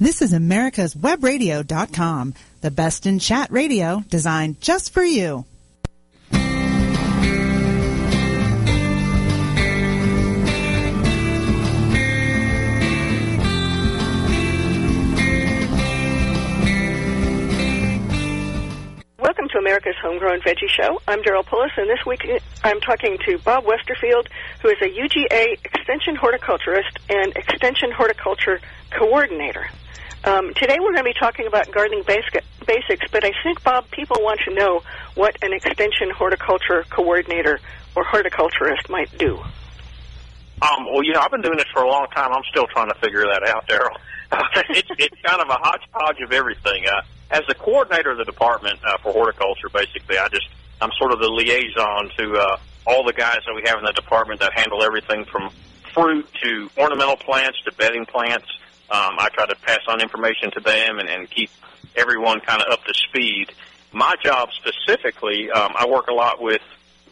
This is America's Webradio.com, the best in chat radio designed just for you. Welcome to America's Homegrown Veggie Show. I'm Daryl Pullis, and this week I'm talking to Bob Westerfield, who is a UGA Extension Horticulturist and Extension Horticulture Coordinator. Um, today we're going to be talking about gardening basic, basics, but I think, Bob, people want to know what an Extension Horticulture Coordinator or horticulturist might do. Um, well, you know, I've been doing this for a long time. I'm still trying to figure that out, Daryl. it's, it's kind of a hodgepodge of everything. Uh, as the coordinator of the department uh, for horticulture, basically, I just I'm sort of the liaison to uh, all the guys that we have in the department that handle everything from fruit to ornamental plants to bedding plants. Um, I try to pass on information to them and, and keep everyone kind of up to speed. My job specifically, um, I work a lot with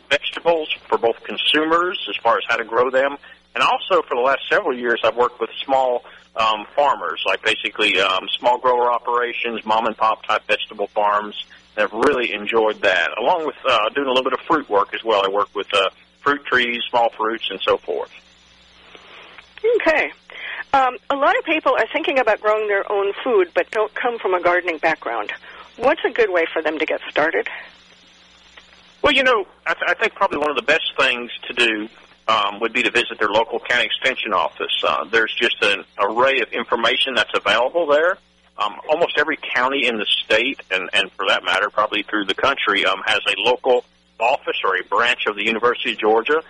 vegetables for both consumers as far as how to grow them, and also for the last several years, I've worked with small um, farmers, like basically um, small grower operations, mom and pop type vegetable farms. And I've really enjoyed that, along with uh, doing a little bit of fruit work as well. I work with uh, fruit trees, small fruits, and so forth. Okay. Um, a lot of people are thinking about growing their own food, but don't come from a gardening background. What's a good way for them to get started? Well, you know, I, th- I think probably one of the best things to do um, would be to visit their local county extension office. Uh, there's just an array of information that's available there. Um, almost every county in the state, and, and for that matter, probably through the country, um, has a local office or a branch of the University of Georgia.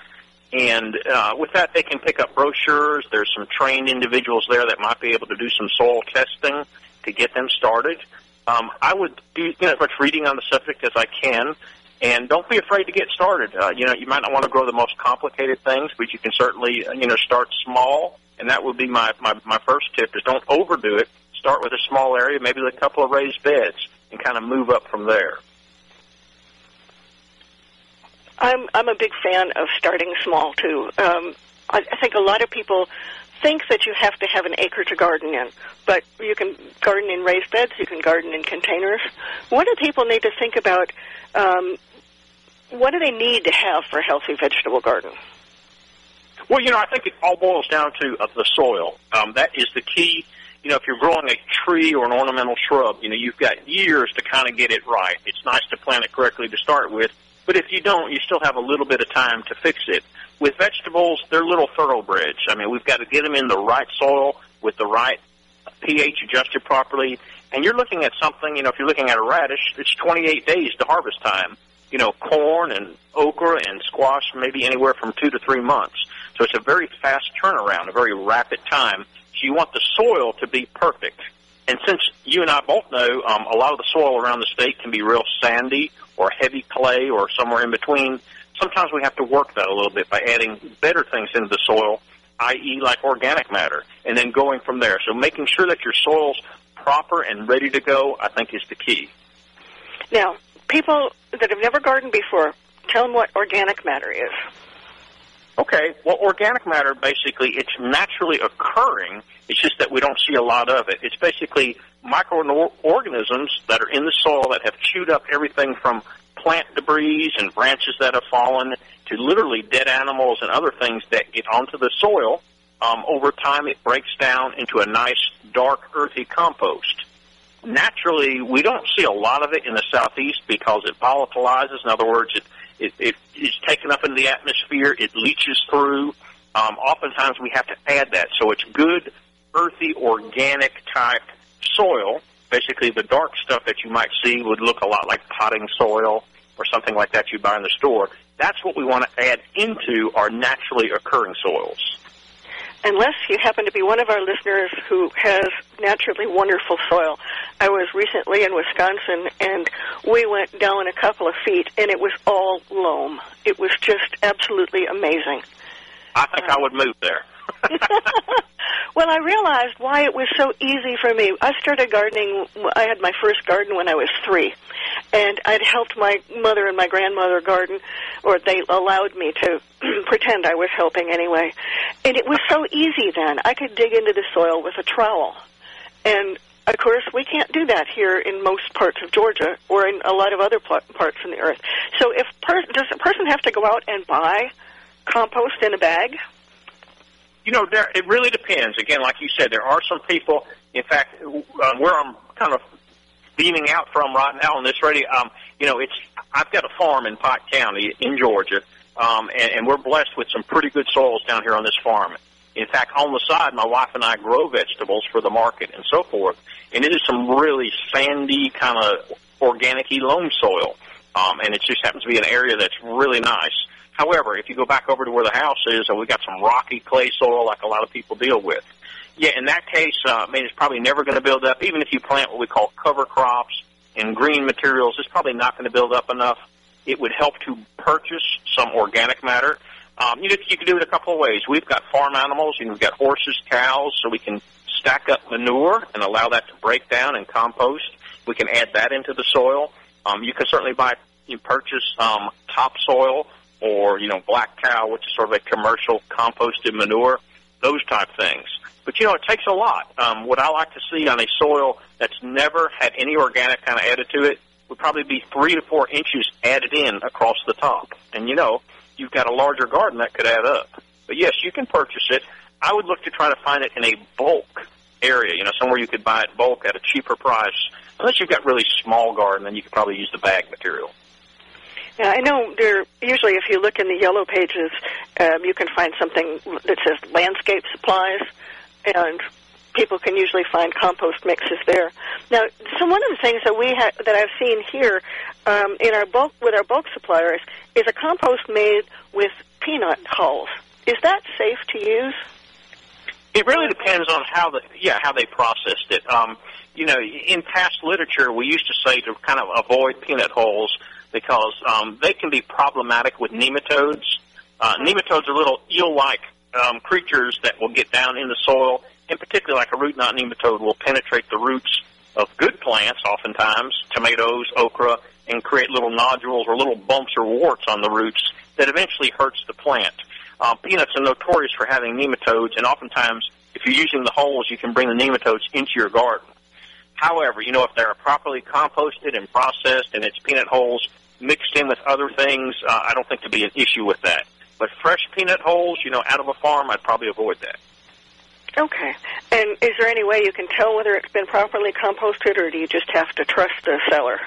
And uh, with that, they can pick up brochures. There's some trained individuals there that might be able to do some soil testing to get them started. Um, I would do you know, as much reading on the subject as I can, and don't be afraid to get started. Uh, you know, you might not want to grow the most complicated things, but you can certainly you know start small. And that would be my my, my first tip: is don't overdo it. Start with a small area, maybe a couple of raised beds, and kind of move up from there. I'm I'm a big fan of starting small too. Um, I, I think a lot of people think that you have to have an acre to garden in, but you can garden in raised beds, you can garden in containers. What do people need to think about? Um, what do they need to have for a healthy vegetable garden? Well, you know, I think it all boils down to uh, the soil. Um, that is the key. You know, if you're growing a tree or an ornamental shrub, you know, you've got years to kind of get it right. It's nice to plant it correctly to start with, but if you don't, you still have a little bit of time to fix it. With vegetables, they're little thoroughbreds. I mean, we've got to get them in the right soil with the right pH adjusted properly. And you're looking at something, you know, if you're looking at a radish, it's 28 days to harvest time. You know, corn and okra and squash, maybe anywhere from two to three months. So it's a very fast turnaround, a very rapid time. So you want the soil to be perfect. And since you and I both know um, a lot of the soil around the state can be real sandy or heavy clay or somewhere in between, sometimes we have to work that a little bit by adding better things into the soil, i.e. like organic matter, and then going from there. So making sure that your soil's proper and ready to go, I think, is the key. Now, people that have never gardened before, tell them what organic matter is. Okay, well, organic matter basically it's naturally occurring. It's just that we don't see a lot of it. It's basically microorganisms that are in the soil that have chewed up everything from plant debris and branches that have fallen to literally dead animals and other things that get onto the soil. Um, over time, it breaks down into a nice, dark, earthy compost. Naturally, we don't see a lot of it in the southeast because it volatilizes. In other words, it it, it, it is taken up into the atmosphere. It leaches through. Um, oftentimes we have to add that. So it's good, earthy, organic type soil. Basically, the dark stuff that you might see would look a lot like potting soil or something like that you buy in the store. That's what we want to add into our naturally occurring soils unless you happen to be one of our listeners who has naturally wonderful soil. I was recently in Wisconsin and we went down a couple of feet and it was all loam. It was just absolutely amazing. I think uh, I would move there. well, I realized why it was so easy for me. I started gardening, I had my first garden when I was three. And I'd helped my mother and my grandmother garden, or they allowed me to pretend I was helping anyway. And it was so easy then. I could dig into the soil with a trowel And of course, we can't do that here in most parts of Georgia or in a lot of other parts in the earth. So, if per- does a person have to go out and buy compost in a bag? You know, there, it really depends. Again, like you said, there are some people. In fact, um, where I'm kind of beaming out from right now on this radio, um, you know, it's I've got a farm in Pike County in Georgia, um, and, and we're blessed with some pretty good soils down here on this farm. In fact, on the side, my wife and I grow vegetables for the market and so forth, and it is some really sandy kind of organic loam soil, um, and it just happens to be an area that's really nice. However, if you go back over to where the house is, uh, we got some rocky clay soil like a lot of people deal with. Yeah, in that case, uh, I mean, it's probably never going to build up. Even if you plant what we call cover crops and green materials, it's probably not going to build up enough. It would help to purchase some organic matter. Um, you, know, you can do it a couple of ways. We've got farm animals. Know, we've got horses, cows, so we can stack up manure and allow that to break down and compost. We can add that into the soil. Um, you can certainly buy, you purchase um, topsoil or you know black cow, which is sort of a commercial composted manure, those type things. But you know, it takes a lot. Um, what I like to see on a soil that's never had any organic kind of added to it would probably be three to four inches added in across the top. And you know, you've got a larger garden that could add up. But yes, you can purchase it. I would look to try to find it in a bulk area, you know, somewhere you could buy it bulk at a cheaper price. Unless you've got really small garden, then you could probably use the bag material. Yeah, I know there. Usually, if you look in the yellow pages, um, you can find something that says landscape supplies, and people can usually find compost mixes there. Now, so one of the things that we ha- that I've seen here um, in our bulk with our bulk suppliers is a compost made with peanut hulls. Is that safe to use? It really depends on how the yeah how they processed it. Um, you know, in past literature, we used to say to kind of avoid peanut hulls because um, they can be problematic with nematodes. Uh, nematodes are little eel-like um, creatures that will get down in the soil. In particular, like a root knot nematode will penetrate the roots of good plants, oftentimes tomatoes, okra, and create little nodules or little bumps or warts on the roots that eventually hurts the plant. Uh, peanuts are notorious for having nematodes, and oftentimes, if you're using the hulls, you can bring the nematodes into your garden. However, you know, if they're properly composted and processed and it's peanut hulls mixed in with other things, uh, I don't think to be an issue with that. But fresh peanut hulls, you know, out of a farm, I'd probably avoid that. Okay. And is there any way you can tell whether it's been properly composted, or do you just have to trust the seller?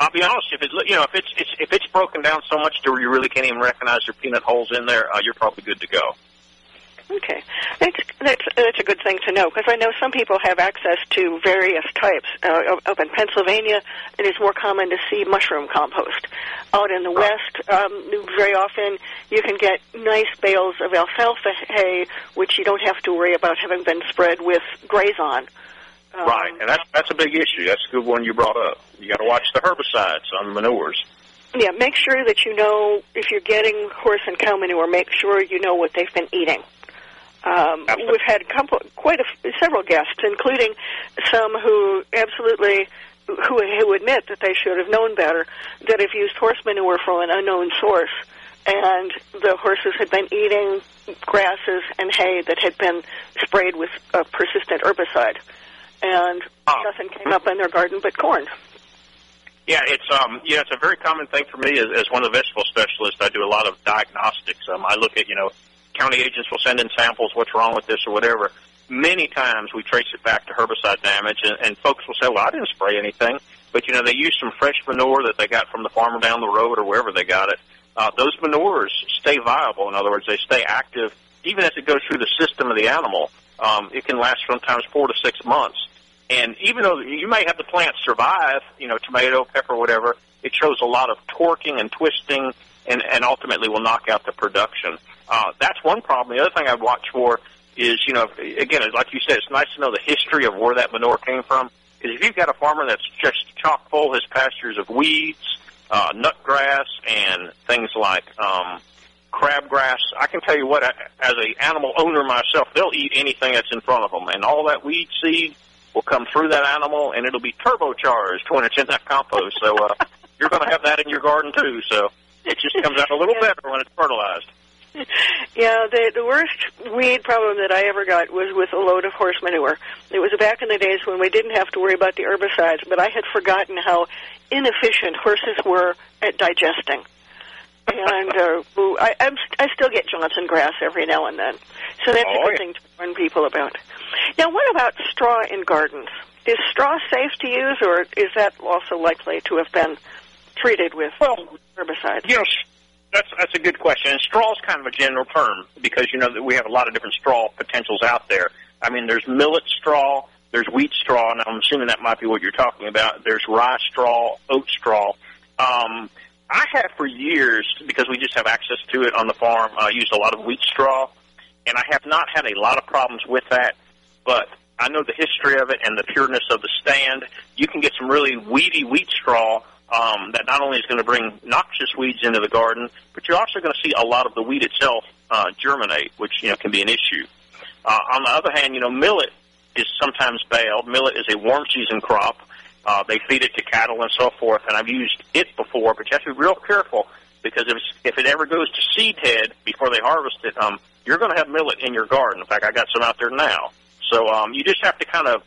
I'll be honest. If it's you know if it's, it's if it's broken down so much to where you really can't even recognize your peanut hulls in there, uh, you're probably good to go. Okay, that's that's that's a good thing to know because I know some people have access to various types. Uh, up in Pennsylvania, it is more common to see mushroom compost. Out in the west, um, very often you can get nice bales of alfalfa hay, which you don't have to worry about having been spread with grazon. Um, right, and that's that's a big issue. That's a good one you brought up. You got to watch the herbicides on the manures. Yeah, make sure that you know if you're getting horse and cow manure. Make sure you know what they've been eating. Um, we've had couple, quite a, several guests, including some who absolutely who, who admit that they should have known better, that have used horse manure from an unknown source, and the horses had been eating grasses and hay that had been sprayed with a persistent herbicide, and oh. nothing came up in their garden but corn. Yeah, it's um yeah, it's a very common thing for me as, as one of the vegetable specialists. I do a lot of diagnostics. Um, I look at you know county agents will send in samples, what's wrong with this or whatever. Many times we trace it back to herbicide damage, and, and folks will say, well, I didn't spray anything. But, you know, they use some fresh manure that they got from the farmer down the road or wherever they got it. Uh, those manures stay viable. In other words, they stay active even as it goes through the system of the animal. Um, it can last sometimes four to six months. And even though you may have the plant survive, you know, tomato, pepper, whatever, it shows a lot of torquing and twisting and, and ultimately will knock out the production. Uh, that's one problem. The other thing I watch for is, you know, again, like you said, it's nice to know the history of where that manure came from. Because if you've got a farmer that's just chock full his pastures of weeds, uh, nut grass, and things like um, crabgrass, I can tell you what, as a animal owner myself, they'll eat anything that's in front of them, and all that weed seed will come through that animal, and it'll be turbocharged when it's in that compost. So uh, you're going to have that in your garden too. So it just comes out a little better when it's fertilized. yeah, the the worst weed problem that I ever got was with a load of horse manure. It was back in the days when we didn't have to worry about the herbicides, but I had forgotten how inefficient horses were at digesting. And uh, I, I'm, I still get Johnson grass every now and then, so that's Oh, a good yeah. thing to warn people about. Now, what about straw in gardens? Is straw safe to use, or is that also likely to have been treated with Well, herbicides? you know, s- that's that's a good question. And straw is kind of a general term because you know that we have a lot of different straw potentials out there. I mean, there's millet straw, there's wheat straw, and I'm assuming that might be what you're talking about. There's rye straw, oat straw. Um, I have for years because we just have access to it on the farm. uh, used a lot of wheat straw, and I have not had a lot of problems with that. But I know the history of it and the pureness of the stand. You can get some really weedy wheat straw um, that not only is going to bring noxious weeds into the garden, but you're also going to see a lot of the weed itself uh, germinate, which you know can be an issue. Uh, on the other hand, you know millet is sometimes baled. Millet is a warm season crop. Uh, they feed it to cattle and so forth, and I've used it before, but you have to be real careful because if, if it ever goes to seed head before they harvest it, um, you're going to have millet in your garden. In fact, I got some out there now. So um, you just have to kind of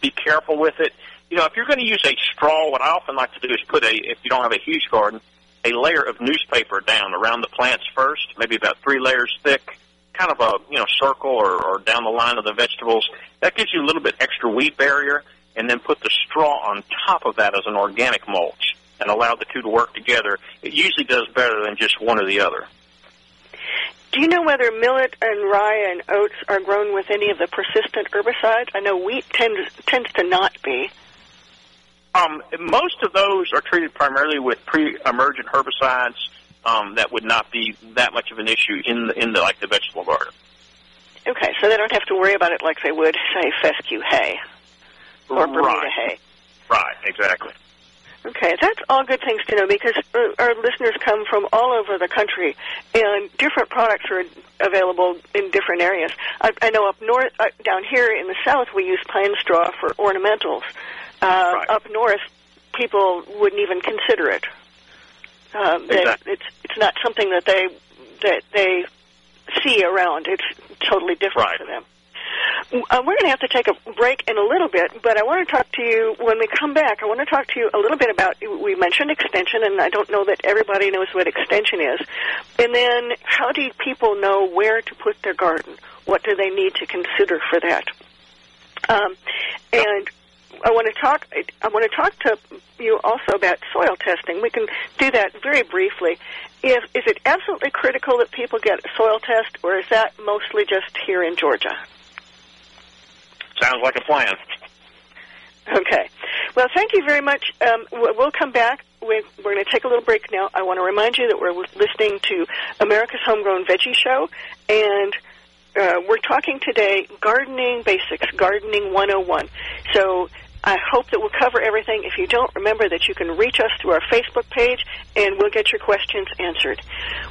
be careful with it. You know, if you're going to use a straw, what I often like to do is put a, if you don't have a huge garden, a layer of newspaper down around the plants first, maybe about three layers thick, kind of a you know circle or, or down the line of the vegetables. That gives you a little bit extra weed barrier, and then put the straw on top of that as an organic mulch, and allow the two to work together. It usually does better than just one or the other. Do you know whether millet and rye and oats are grown with any of the persistent herbicides? I know wheat tends tends to not be. Um, most of those are treated primarily with pre-emergent herbicides um, that would not be that much of an issue in the, in the like the vegetable garden. Okay, so they don't have to worry about it like they would, say, fescue hay or Bermuda right. hay. Right, exactly. Okay, that's all good things to know because our listeners come from all over the country, and different products are available in different areas. I, I know up north, uh, down here in the south, we use pine straw for ornamentals. Uh, Right. Up north, people wouldn't even consider it. Um, Exactly. It's it's not something that they that they see around. It's totally different Right. for them. Uh, we're going to have to take a break in a little bit, but I want to talk to you when we come back. I want to talk to you a little bit about. We mentioned extension, and I don't know that everybody knows what extension is. And then, how do people know where to put their garden? What do they need to consider for that? Um, and I want to talk. I want to talk to you also about soil testing. We can do that very briefly. If is it absolutely critical that people get a soil test, or is that mostly just here in Georgia? Sounds like a plan. Okay. Well, thank you very much. Um, we- we'll come back. We're, we're going to take a little break now. I want to remind you that we're listening to America's Homegrown Veggie Show, and uh, we're talking today gardening basics, gardening 101. So I hope that we'll cover everything. If you don't, remember that you can reach us through our Facebook page, and we'll get your questions answered.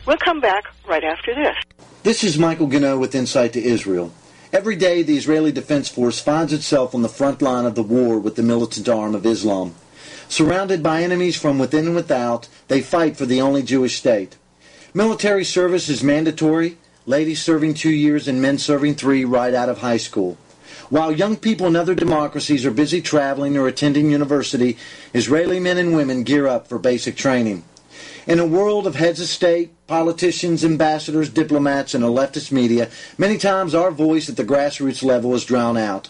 We'll come back right after this. This is Michael Gano with Insight to Israel. Every day, the Israeli Defense Force finds itself on the front line of the war with the militant arm of Islam. Surrounded by enemies from within and without, they fight for the only Jewish state. Military service is mandatory, ladies serving two years and men serving three right out of high school. While young people in other democracies are busy traveling or attending university, Israeli men and women gear up for basic training. In a world of heads of state, politicians, ambassadors, diplomats, and a leftist media, many times our voice at the grassroots level is drowned out.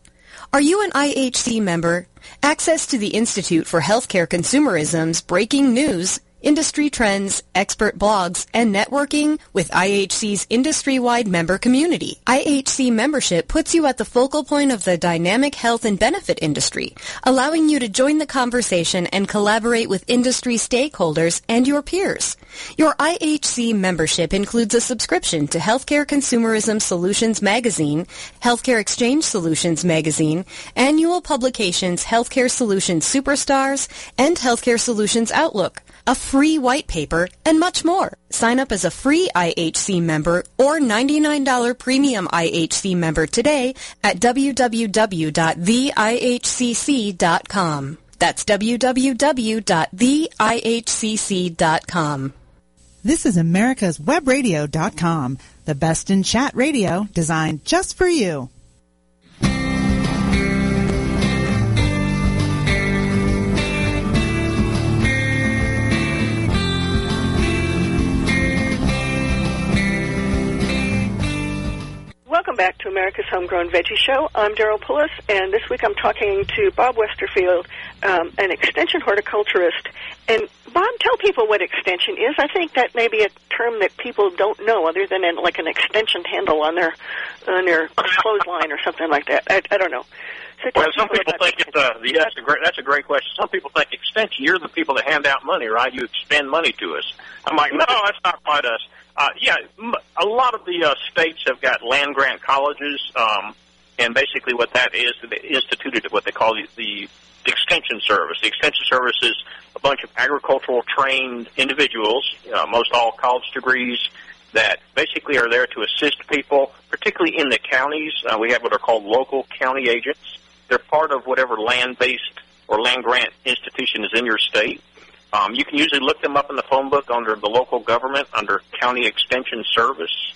Are you an IHC member? Access to the Institute for Healthcare Consumerism's breaking news industry trends, expert blogs, and networking with IHC's industry-wide member community. IHC membership puts you at the focal point of the dynamic health and benefit industry, allowing you to join the conversation and collaborate with industry stakeholders and your peers. Your IHC membership includes a subscription to Healthcare Consumerism Solutions Magazine, Healthcare Exchange Solutions Magazine, annual publications Healthcare Solutions Superstars, and Healthcare Solutions Outlook a free white paper, and much more. Sign up as a free IHC member or $99 premium IHC member today at www.theihcc.com. That's www.theihcc.com. This is America's Webradio.com, the best in chat radio designed just for you. Welcome back to America's Homegrown Veggie Show. I'm Daryl Pullis, and this week I'm talking to Bob Westerfield, um, an extension horticulturist. And Bob, tell people what extension is. I think that may be a term that people don't know, other than in, like an extension handle on their on their clothesline or something like that. I, I don't know. So well, some people think it's a yeah, that's a great that's a great question. Some people think extension. You're the people that hand out money, right? You expend money to us. I'm like, no, that's not quite us. Uh, yeah, a lot of the uh, states have got land grant colleges, um, and basically what that is, they instituted what they call the, the extension service. The extension service is a bunch of agricultural trained individuals, uh, most all college degrees, that basically are there to assist people, particularly in the counties. Uh, we have what are called local county agents. They're part of whatever land-based or land grant institution is in your state. Um, you can usually look them up in the phone book under the local government, under County Extension Service.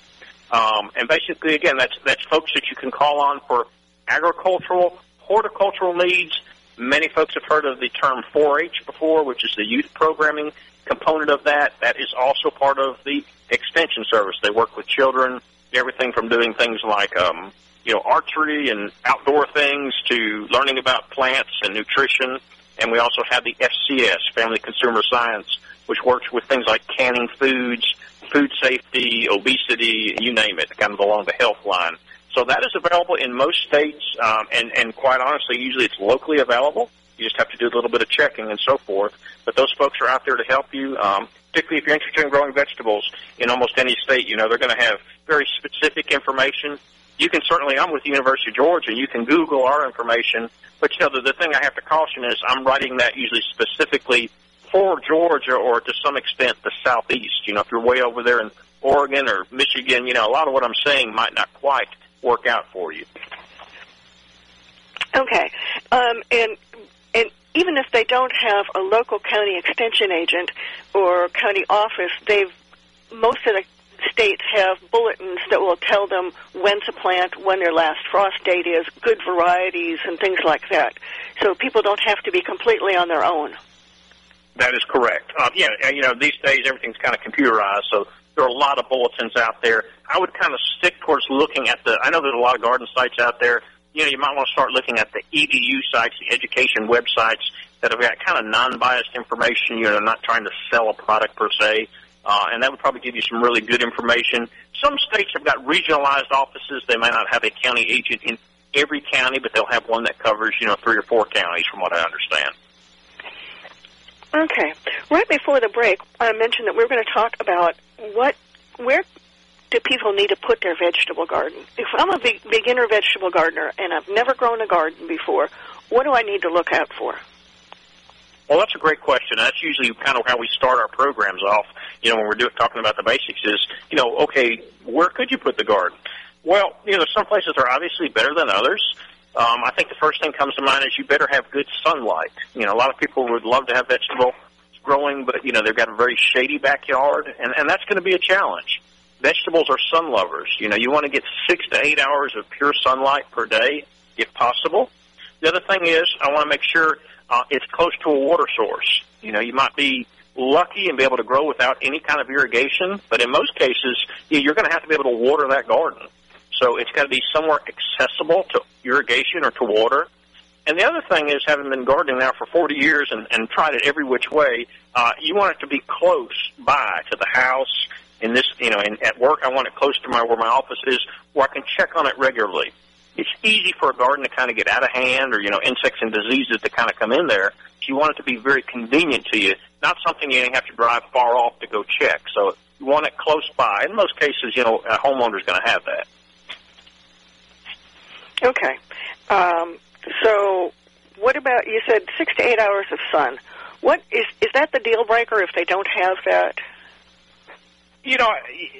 Um, and basically, again, that's, that's folks that you can call on for agricultural, horticultural needs. Many folks have heard of the term 4-H before, which is the youth programming component of that. That is also part of the extension service. They work with children, everything from doing things like, um, you know, archery and outdoor things to learning about plants and nutrition. And we also have the FCS, Family Consumer Science, which works with things like canning foods, food safety, obesity, you name it, kind of along the health line. So that is available in most states, um, and, and quite honestly, usually it's locally available. You just have to do a little bit of checking and so forth. But those folks are out there to help you, um, particularly if you're interested in growing vegetables in almost any state. You know, they're going to have very specific information you can certainly, I'm with the University of Georgia, you can Google our information, but you know, the, the thing I have to caution is I'm writing that usually specifically for Georgia or to some extent the Southeast. You know, if you're way over there in Oregon or Michigan, you know, a lot of what I'm saying might not quite work out for you. Okay. Um, and and even if they don't have a local county extension agent or county office, they've most of the states have bulletins that will tell them when to plant, when their last frost date is, good varieties, and things like that. So people don't have to be completely on their own. That is correct. Um, yeah, you know, these days everything's kind of computerized, so there are a lot of bulletins out there. I would kind of stick towards looking at the. I know there's a lot of garden sites out there. You know, you might want to start looking at the edu sites, the education websites that have got kind of non-biased information. You know, not trying to sell a product per se uh, and that would probably give you some really good information. Some states have got regionalized offices. They may not have a county agent in every county, but they'll have one that covers, you know, three or four counties, from what I understand. Okay. Right before the break, I mentioned that we are going to talk about what, where do people need to put their vegetable garden? If I'm a big, beginner vegetable gardener and I've never grown a garden before, what do I need to look out for? Well, that's a great question. That's usually kind of how we start our programs off. You know, when we're doing, talking about the basics, is you know, okay, where could you put the garden? Well, you know, some places are obviously better than others. Um, I think the first thing comes to mind is you better have good sunlight. You know, a lot of people would love to have vegetable growing, but you know they've got a very shady backyard, and and that's going to be a challenge. Vegetables are sun lovers. You know, you want to get six to eight hours of pure sunlight per day, if possible. The other thing is, I want to make sure uh, it's close to a water source. You know, you might be lucky and be able to grow without any kind of irrigation, but in most cases, you're going to have to be able to water that garden. So it's got to be somewhere accessible to irrigation or to water. And the other thing is, having been gardening now for 40 years and, and tried it every which way, uh, you want it to be close by to the house. In this, you know, in, at work, I want it close to my where my office is, where I can check on it regularly. It's easy for a garden to kind of get out of hand, or you know, insects and diseases to kind of come in there. So you want it to be very convenient to you, not something you have to drive far off to go check. So you want it close by. In most cases, you know, a homeowner's going to have that. Okay. Um, so, what about you said six to eight hours of sun? What is is that the deal breaker if they don't have that? You know,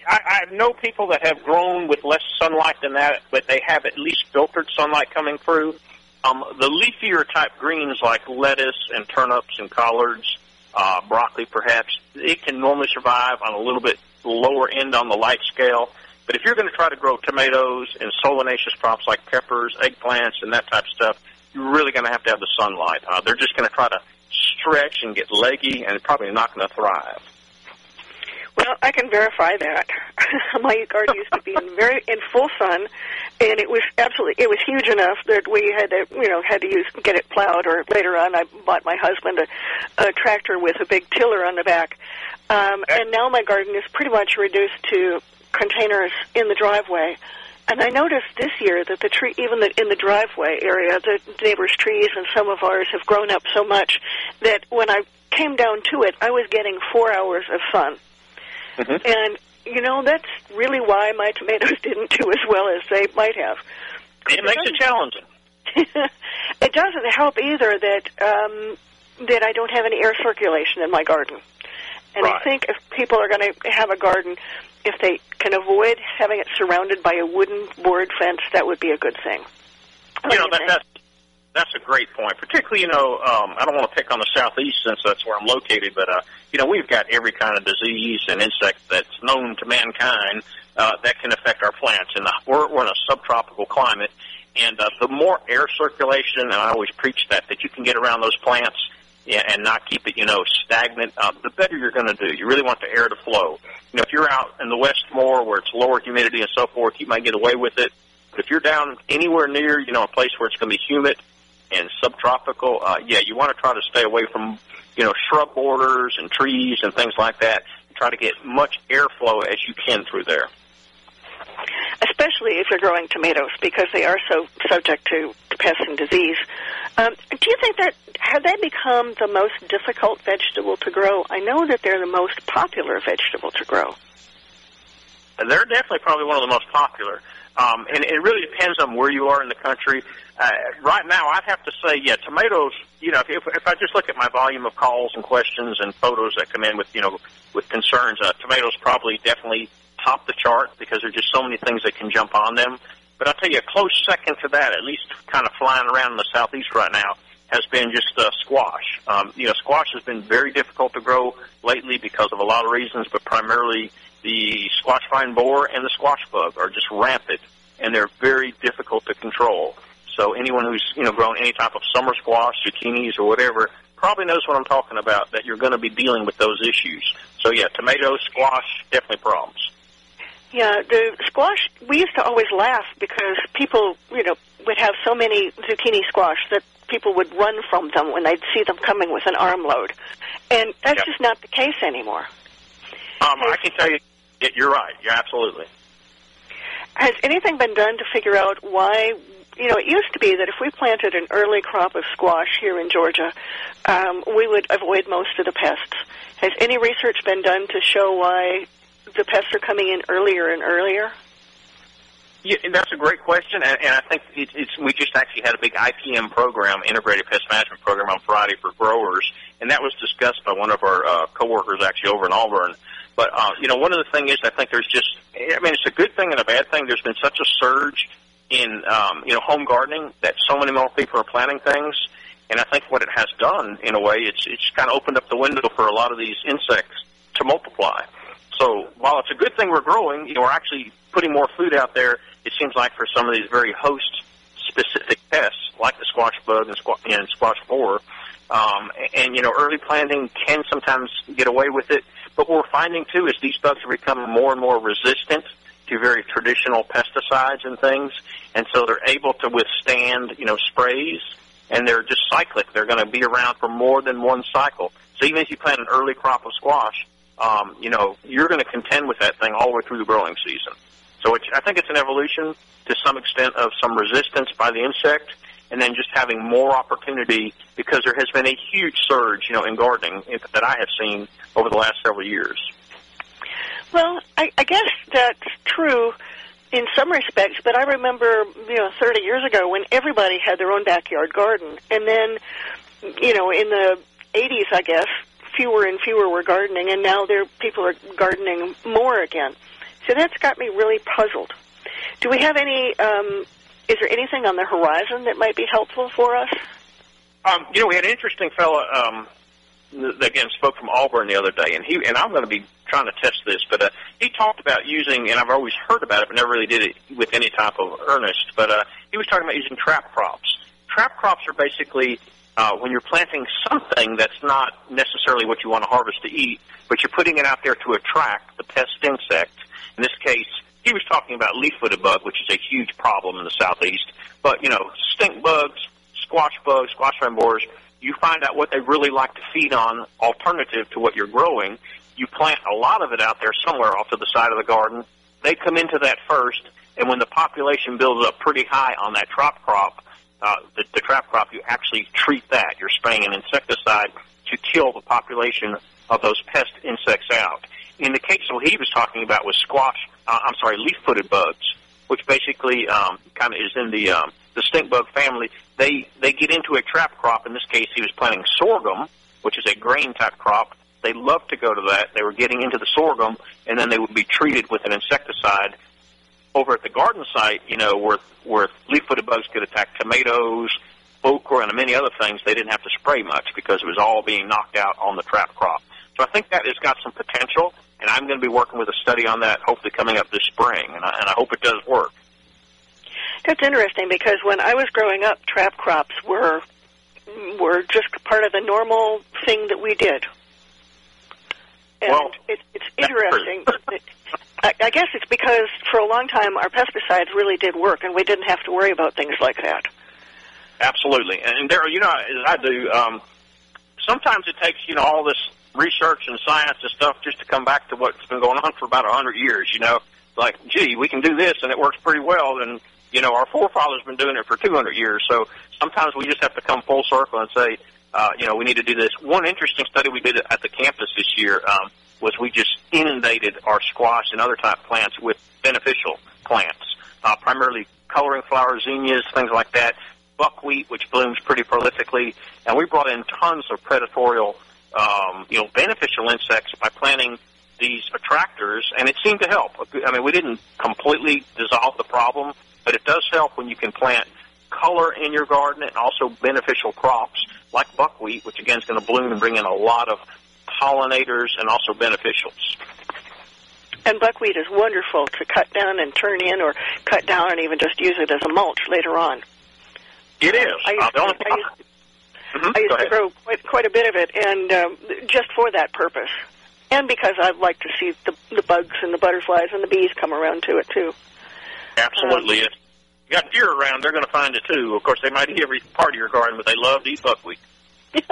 I, I know people that have grown with less sunlight than that, but they have at least filtered sunlight coming through. Um, the leafier type greens like lettuce and turnips and collards, uh, broccoli perhaps, it can normally survive on a little bit lower end on the light scale. But if you're going to try to grow tomatoes and solanaceous crops like peppers, eggplants, and that type of stuff, you're really going to have to have the sunlight. Uh, they're just going to try to stretch and get leggy, and probably not going to thrive. Well, I can verify that. My garden used to be in very in full sun, and it was absolutely it was huge enough that we had to you know had to use get it plowed. Or later on, I bought my husband a, a tractor with a big tiller on the back. Um, and now my garden is pretty much reduced to containers in the driveway. And I noticed this year that the tree, even the, in the driveway area, the neighbors' trees and some of ours have grown up so much that when I came down to it, I was getting four hours of sun. Mm-hmm. And you know that's really why my tomatoes didn't do as well as they might have. It, it makes it challenging. it doesn't help either that um, that I don't have any air circulation in my garden. And right. I think if people are going to have a garden, if they can avoid having it surrounded by a wooden board fence, that would be a good thing. What you know, that, that's that's a great point. Particularly, you know, um, I don't want to pick on the southeast since that's where I'm located, but uh, you know, we've got every kind of disease and insect that's known to mankind uh, that can affect our plants, and we're, we're in a subtropical climate. And uh, the more air circulation, and I always preach that, that you can get around those plants, yeah, and not keep it, you know, stagnant, uh, the better you're going to do. You really want the air to flow. You know, if you're out in the west more where it's lower humidity and so forth, you might get away with it. But if you're down anywhere near, you know, a place where it's going to be humid and subtropical, uh, yeah, you want to try to stay away from, you know, shrub borders and trees and things like that. Try to get much airflow as you can through there especially if you're growing tomatoes because they are so subject to pests and disease. Um, do you think that have they become the most difficult vegetable to grow? I know that they're the most popular vegetable to grow. They're definitely probably one of the most popular. Um, and it really depends on where you are in the country. Uh, right now, I'd have to say, yeah, tomatoes. You know, if, if I just look at my volume of calls and questions and photos that come in with you know with concerns, uh, tomatoes probably definitely top the chart because there's just so many things that can jump on them. But I'll tell you, a close second to that, at least kind of flying around in the southeast right now, has been just uh, squash. Um, you know, squash has been very difficult to grow lately because of a lot of reasons, but primarily the squash vine borer and the squash bug are just rampant, and they're very difficult to control. So anyone who's you know grown any type of summer squash, zucchinis, or whatever probably knows what I'm talking about. That you're going to be dealing with those issues. So yeah, tomatoes, squash, definitely problems. Yeah, the squash, we used to always laugh because people, you know, would have so many zucchini squash that people would run from them when they'd see them coming with an armload. And that's yep. just not the case anymore. Um, I can tell you, you're right. You're absolutely. Has anything been done to figure out why? You know, it used to be that if we planted an early crop of squash here in Georgia, um, we would avoid most of the pests. Has any research been done to show why the pests are coming in earlier and earlier? Yeah, that's a great question, and, and I think it, it's we just actually had a big IPM program, Integrated Pest Management Program, on Friday for growers, and that was discussed by one of our uh, coworkers actually over in Auburn. But uh, you know, one of the things is I think there's just, I mean, it's a good thing and a bad thing. There's been such a surge in um, you know home gardening that so many more people are planting things, and I think what it has done in a way, it's it's kind of opened up the window for a lot of these insects to multiply. So while it's a good thing we're growing, you know, we're actually putting more food out there. It seems like for some of these very host-specific pests, like the squash bug and squash, and squash borer, um, and you know, early planting can sometimes get away with it. But what we're finding too is these bugs are becoming more and more resistant to very traditional pesticides and things, and so they're able to withstand, you know, sprays, and they're just cyclic. They're going to be around for more than one cycle. So even if you plant an early crop of squash, um, you know, you're going to contend with that thing all the way through the growing season. So it's, I think it's an evolution to some extent of some resistance by the insect, and then just having more opportunity because there has been a huge surge, you know, in gardening that I have seen over the last several years. Well, I, I guess that's true in some respects, but I remember, you know, 30 years ago when everybody had their own backyard garden, and then, you know, in the 80s, I guess, fewer and fewer were gardening, and now there people are gardening more again. So that's got me really puzzled. Do we have any? Um, is there anything on the horizon that might be helpful for us? Um, you know, we had an interesting fellow um, that again spoke from Auburn the other day, and he and I'm going to be trying to test this, but uh, he talked about using, and I've always heard about it, but never really did it with any type of earnest. But uh, he was talking about using trap crops. Trap crops are basically uh, when you're planting something that's not necessarily what you want to harvest to eat, but you're putting it out there to attract the pest insect. In this case, he was talking about leaf-footed bug, which is a huge problem in the southeast. But you know, stink bugs, squash bugs, squash vine borers, you find out what they really like to feed on, alternative to what you're growing. You plant a lot of it out there somewhere off to the side of the garden. They come into that first, and when the population builds up pretty high on that trap crop, uh, the, the trap crop, you actually treat that. You're spraying an insecticide to kill the population of those pest insects out. In the case what he was talking about was squash, uh, I'm sorry, leaf-footed bugs, which basically um, kind of is in the um, the stink bug family. They they get into a trap crop. In this case, he was planting sorghum, which is a grain type crop. They love to go to that. They were getting into the sorghum, and then they would be treated with an insecticide over at the garden site, you know, where where leaf-footed bugs could attack tomatoes, okra, and many other things, they didn't have to spray much because it was all being knocked out on the trap crop. So I think that has got some potential, and I'm going to be working with a study on that, hopefully coming up this spring, and I, and I hope it does work. That's interesting because when I was growing up, trap crops were were just part of the normal thing that we did. And well, it, it's interesting. I, I guess it's because for a long time our pesticides really did work, and we didn't have to worry about things like that. Absolutely, and Daryl, you know, as I do, um, sometimes it takes you know all this research and science and stuff just to come back to what's been going on for about a hundred years. You know, like, gee, we can do this and it works pretty well, and you know, our forefathers been doing it for 200 years. So sometimes we just have to come full circle and say, uh, you know, we need to do this. One interesting study we did at the campus this year um, was we just inundated our squash and other type plants with beneficial plants, uh, primarily coloring flower zinnias, things like that, buckwheat, which blooms pretty prolifically, and we brought in tons of predatorial, um, you know, beneficial insects by planting these attractors, and it seemed to help. I mean, we didn't completely dissolve the problem, but it does help when you can plant color in your garden and also beneficial crops like buckwheat, which again is going to bloom and bring in a lot of pollinators and also beneficials. And buckwheat is wonderful to cut down and turn in, or cut down and even just use it as a mulch later on. It is. Uh, the only to, I used, Mhm, I used to grow quite, quite a bit of it, and um, just for that purpose, and because I like to see the the bugs and the butterflies and the bees come around to it too. Absolutely. If you got deer around, they're going to find it too. Of course, they might eat every part of your garden, but they love to eat buckwheat.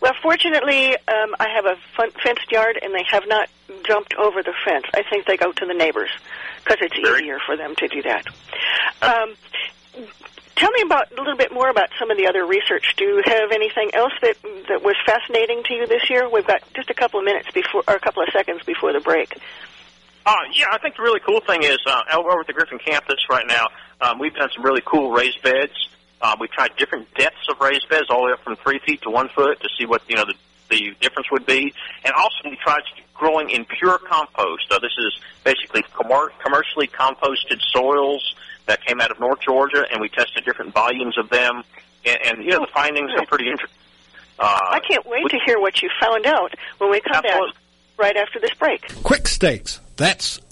well, fortunately, um, I have a fun- fenced yard, and they have not jumped over the fence. I think they go to the neighbors because it's Very- easier for them to do that. Um, tell me about a little bit more about some of the other research. Do you have anything else that that was fascinating to you this year? We've got just a couple of minutes before, or a couple of seconds before the break. Uh, yeah, I think the really cool thing is uh, over at the Griffin campus right now, um, we've done some really cool raised beds. Uh, we've tried different depths of raised beds, all the way up from three feet to one foot, to see what you know the, the difference would be. And also, we tried growing in pure compost. So this is basically commer- commercially composted soils that came out of North Georgia, and we tested different volumes of them. And, and you know, the findings are pretty interesting. Uh, I can't wait to hear what you found out when we come back right after this break. Quick Stakes. That's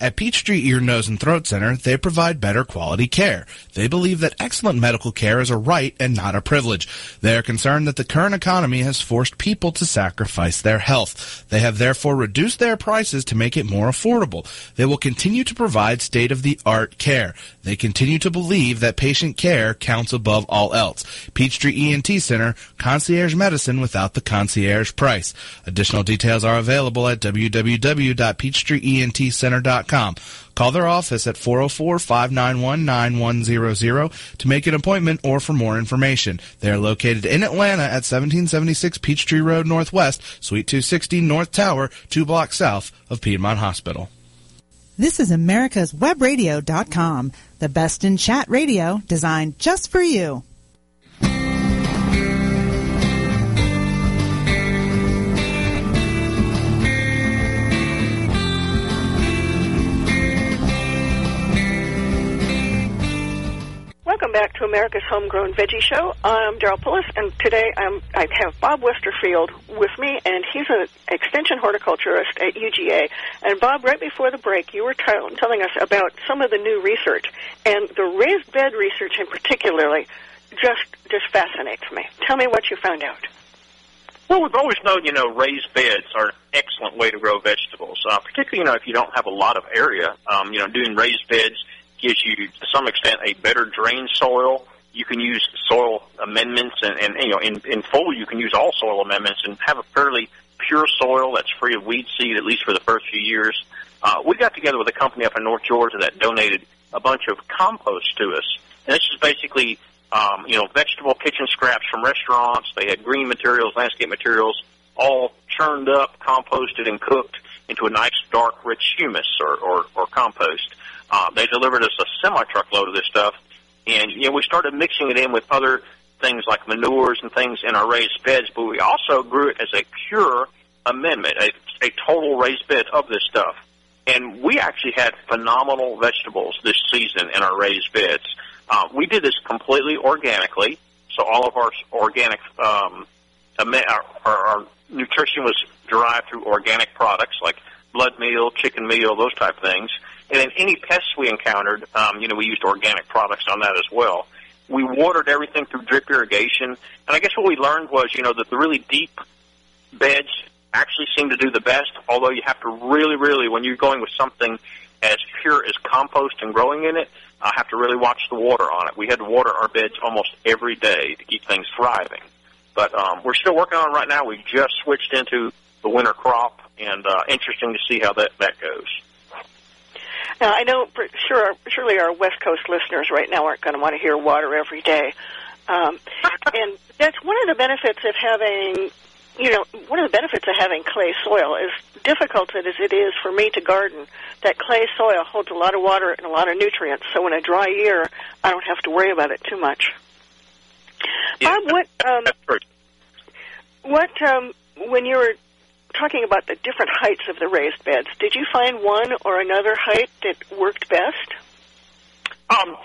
At Peachtree Ear, Nose, and Throat Center, they provide better quality care. They believe that excellent medical care is a right and not a privilege. They are concerned that the current economy has forced people to sacrifice their health. They have therefore reduced their prices to make it more affordable. They will continue to provide state-of-the-art care. They continue to believe that patient care counts above all else. Peachtree ENT Center, concierge medicine without the concierge price. Additional details are available at www.peachtreeentcenter.com. Call their office at 404-591-9100 to make an appointment or for more information. They are located in Atlanta at 1776 Peachtree Road Northwest, Suite 260 North Tower, two blocks south of Piedmont Hospital. This is America's Webradio.com, the best in chat radio designed just for you. Welcome back to America's Homegrown Veggie Show. I'm Daryl Pullis, and today I'm, I have Bob Westerfield with me, and he's an extension horticulturist at UGA. And Bob, right before the break, you were t- telling us about some of the new research, and the raised bed research in particularly just just fascinates me. Tell me what you found out. Well, we've always known, you know, raised beds are an excellent way to grow vegetables, uh, particularly, you know, if you don't have a lot of area. Um, you know, doing raised beds gives you, to some extent, a better drained soil. You can use soil amendments, and, and you know, in, in full, you can use all soil amendments and have a fairly pure soil that's free of weed seed, at least for the first few years. Uh, we got together with a company up in North Georgia that donated a bunch of compost to us, and this is basically, um, you know, vegetable kitchen scraps from restaurants. They had green materials, landscape materials, all churned up, composted, and cooked into a nice, dark, rich humus or, or, or compost. Uh, they delivered us a semi truckload of this stuff, and you know we started mixing it in with other things like manures and things in our raised beds. But we also grew it as a pure amendment, a, a total raised bed of this stuff. And we actually had phenomenal vegetables this season in our raised beds. Uh, we did this completely organically, so all of our organic um, our, our, our nutrition was derived through organic products like blood meal, chicken meal, those type of things. And then any pests we encountered, um, you know, we used organic products on that as well. We watered everything through drip irrigation. And I guess what we learned was, you know, that the really deep beds actually seem to do the best, although you have to really, really, when you're going with something as pure as compost and growing in it, uh, have to really watch the water on it. We had to water our beds almost every day to keep things thriving. But um, we're still working on it right now. We just switched into the winter crop, and uh, interesting to see how that, that goes. Now, I know for sure, surely our West Coast listeners right now aren't going to want to hear water every day. Um, and that's one of the benefits of having, you know, one of the benefits of having clay soil, as difficult as it is for me to garden, that clay soil holds a lot of water and a lot of nutrients. So in a dry year, I don't have to worry about it too much. Yeah, Bob, what, um, what, um, when you were talking about the different heights of the raised beds, did you find one or another height that worked best? Um,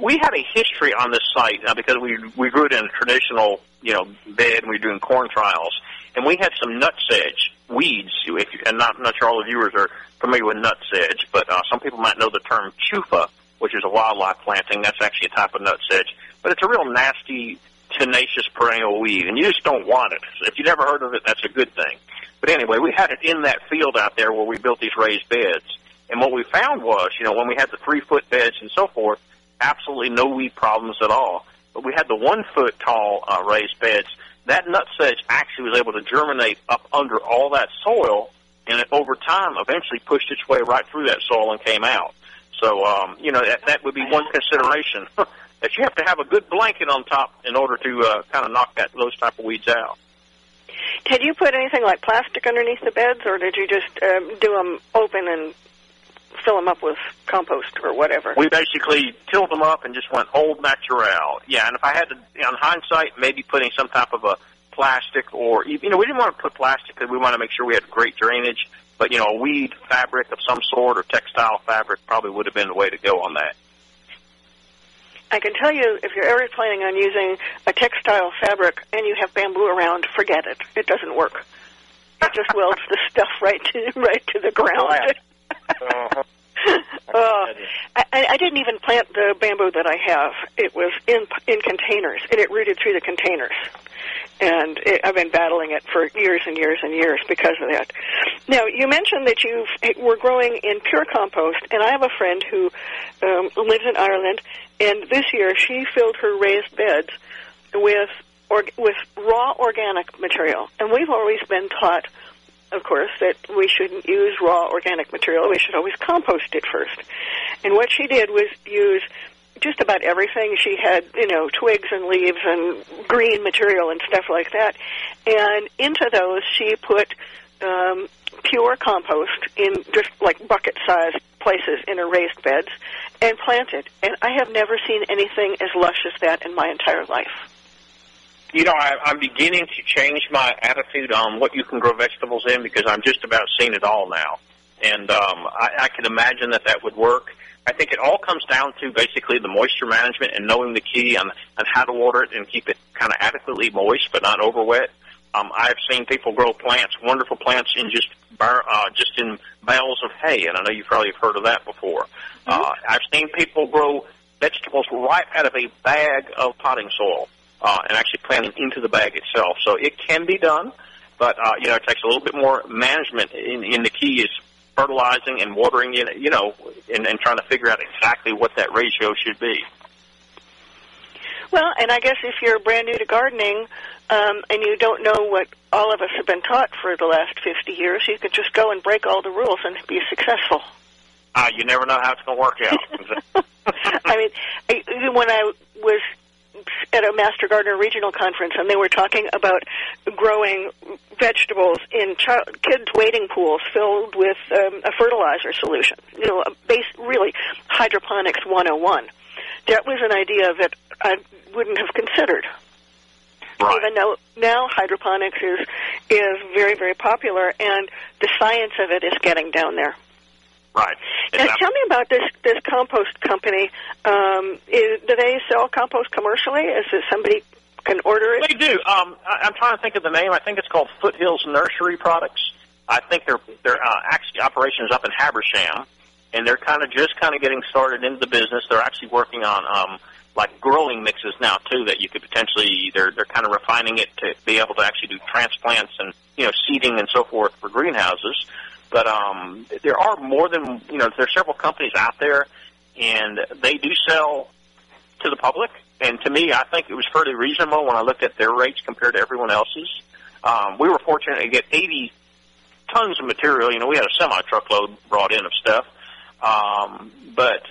we had a history on this site uh, because we we grew it in a traditional, you know, bed, and we were doing corn trials, and we had some nutsedge weeds. If you, and not not sure all the viewers are familiar with nutsedge, but uh, some people might know the term chufa, which is a wildlife planting. That's actually a type of nutsedge, but it's a real nasty, tenacious perennial weed, and you just don't want it. If you never heard of it, that's a good thing. But anyway, we had it in that field out there where we built these raised beds. And what we found was, you know, when we had the three foot beds and so forth, absolutely no weed problems at all. But we had the one foot tall uh, raised beds. That nutsedge actually was able to germinate up under all that soil, and it, over time, eventually pushed its way right through that soil and came out. So, um, you know, that, that would be one consideration that you have to have a good blanket on top in order to uh, kind of knock that those type of weeds out. Did you put anything like plastic underneath the beds, or did you just um, do them open and fill them up with compost or whatever. We basically tilled them up and just went old natural. Yeah, and if I had to, on hindsight, maybe putting some type of a plastic or you know we didn't want to put plastic because we want to make sure we had great drainage. But you know, a weed fabric of some sort or textile fabric probably would have been the way to go on that. I can tell you, if you're ever planning on using a textile fabric and you have bamboo around, forget it. It doesn't work. It just welds the stuff right to right to the ground. uh-huh. uh, I, I didn't even plant the bamboo that I have. It was in in containers, and it rooted through the containers. And it, I've been battling it for years and years and years because of that. Now, you mentioned that you were growing in pure compost, and I have a friend who um, lives in Ireland, and this year she filled her raised beds with or, with raw organic material. And we've always been taught of course, that we shouldn't use raw organic material. We should always compost it first. And what she did was use just about everything. She had, you know, twigs and leaves and green material and stuff like that. And into those, she put um, pure compost in just like bucket sized places in her raised beds and planted. And I have never seen anything as lush as that in my entire life you know, I, I'm beginning to change my attitude on what you can grow vegetables in because I'm just about seeing it all now, and um, I, I can imagine that that would work. I think it all comes down to basically the moisture management and knowing the key on on how to water it and keep it kind of adequately moist but not over wet. Um, I've seen people grow plants, wonderful plants, in just bar, uh, just in bales of hay, and I know you probably have heard of that before. Mm-hmm. Uh, I've seen people grow vegetables right out of a bag of potting soil uh, and actually planting into the bag itself. So it can be done, but uh, you know it takes a little bit more management. In, in the key is fertilizing and watering it, you know, and, and trying to figure out exactly what that ratio should be. Well, and I guess if you're brand new to gardening um, and you don't know what all of us have been taught for the last 50 years, you could just go and break all the rules and be successful. Uh, you never know how it's going to work out. I mean, I, when I was at a Master Gardener Regional Conference, and they were talking about growing vegetables in child, kids' wading pools filled with um, a fertilizer solution. You know, a base really hydroponics 101. That was an idea that I wouldn't have considered. Right. Even though now hydroponics is is very very popular, and the science of it is getting down there. Right. Now, tell me about this this compost company. Um, is, do they sell compost commercially? Is it somebody can order it? They do. Um, I, I'm trying to think of the name. I think it's called Foothills Nursery Products. I think their their uh, actually operations up in Habersham, and they're kind of just kind of getting started into the business. They're actually working on um, like growing mixes now too that you could potentially they're they're kind of refining it to be able to actually do transplants and you know seeding and so forth for greenhouses. But um, there are more than you know. There are several companies out there, and they do sell to the public. And to me, I think it was fairly reasonable when I looked at their rates compared to everyone else's. Um, we were fortunate to get 80 tons of material. You know, we had a semi truckload brought in of stuff. Um, but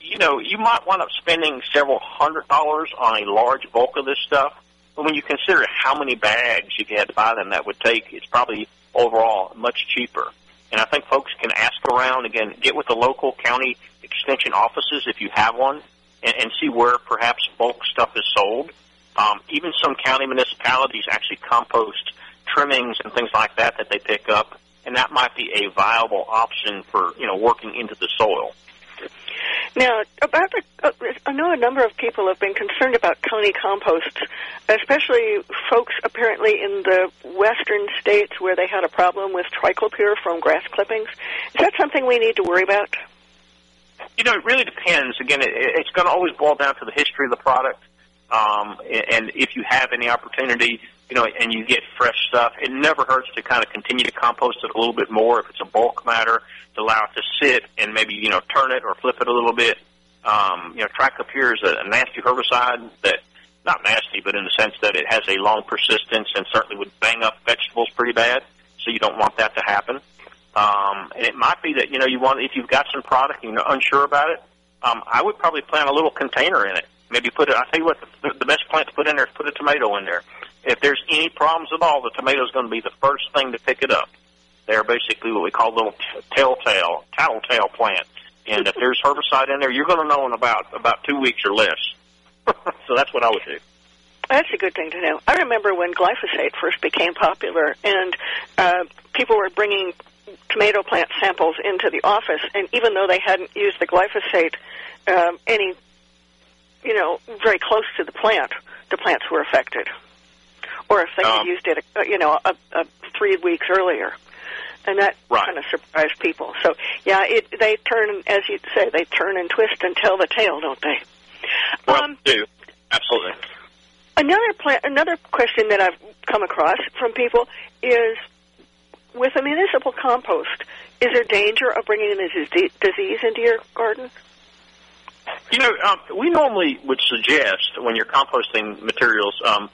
you know, you might wind up spending several hundred dollars on a large bulk of this stuff. But when you consider how many bags you had to buy them that would take, it's probably overall much cheaper. And I think folks can ask around again, get with the local county extension offices if you have one, and, and see where perhaps bulk stuff is sold. Um, even some county municipalities actually compost trimmings and things like that that they pick up, and that might be a viable option for you know working into the soil. Now, about the, uh, I know a number of people have been concerned about county composts, especially folks apparently in the western states where they had a problem with triclopyr from grass clippings. Is that something we need to worry about? You know, it really depends. Again, it, it's going to always boil down to the history of the product. Um, and if you have any opportunity, you know, and you get fresh stuff, it never hurts to kind of continue to compost it a little bit more if it's a bulk matter to allow it to sit and maybe, you know, turn it or flip it a little bit. Um, you know, triclopyr is a, a nasty herbicide that, not nasty, but in the sense that it has a long persistence and certainly would bang up vegetables pretty bad. So you don't want that to happen. Um, and it might be that, you know, you want, if you've got some product and you're unsure about it, um, I would probably plant a little container in it Maybe put it. I tell you what, the, the best plant to put in there is put a tomato in there. If there's any problems at all, the tomato is going to be the first thing to pick it up. They are basically what we call little t- telltale, tattletale plants. And if there's herbicide in there, you're going to know in about about two weeks or less. so that's what I would do. That's a good thing to know. I remember when glyphosate first became popular, and uh, people were bringing tomato plant samples into the office, and even though they hadn't used the glyphosate um, any, you know, very close to the plant, the plants were affected. Or if they Um, had used it, uh, you know, a, a three weeks earlier, and that Right. kind of surprised people. So yeah, it they turn, as you say, they turn and twist and tell the tale, don't they? Well, Um, do absolutely. Another pla- another question that I've come across from people is, with a municipal compost, is there danger of bringing the dise- disease into your garden? You know, um, we normally would suggest when you're composting materials um,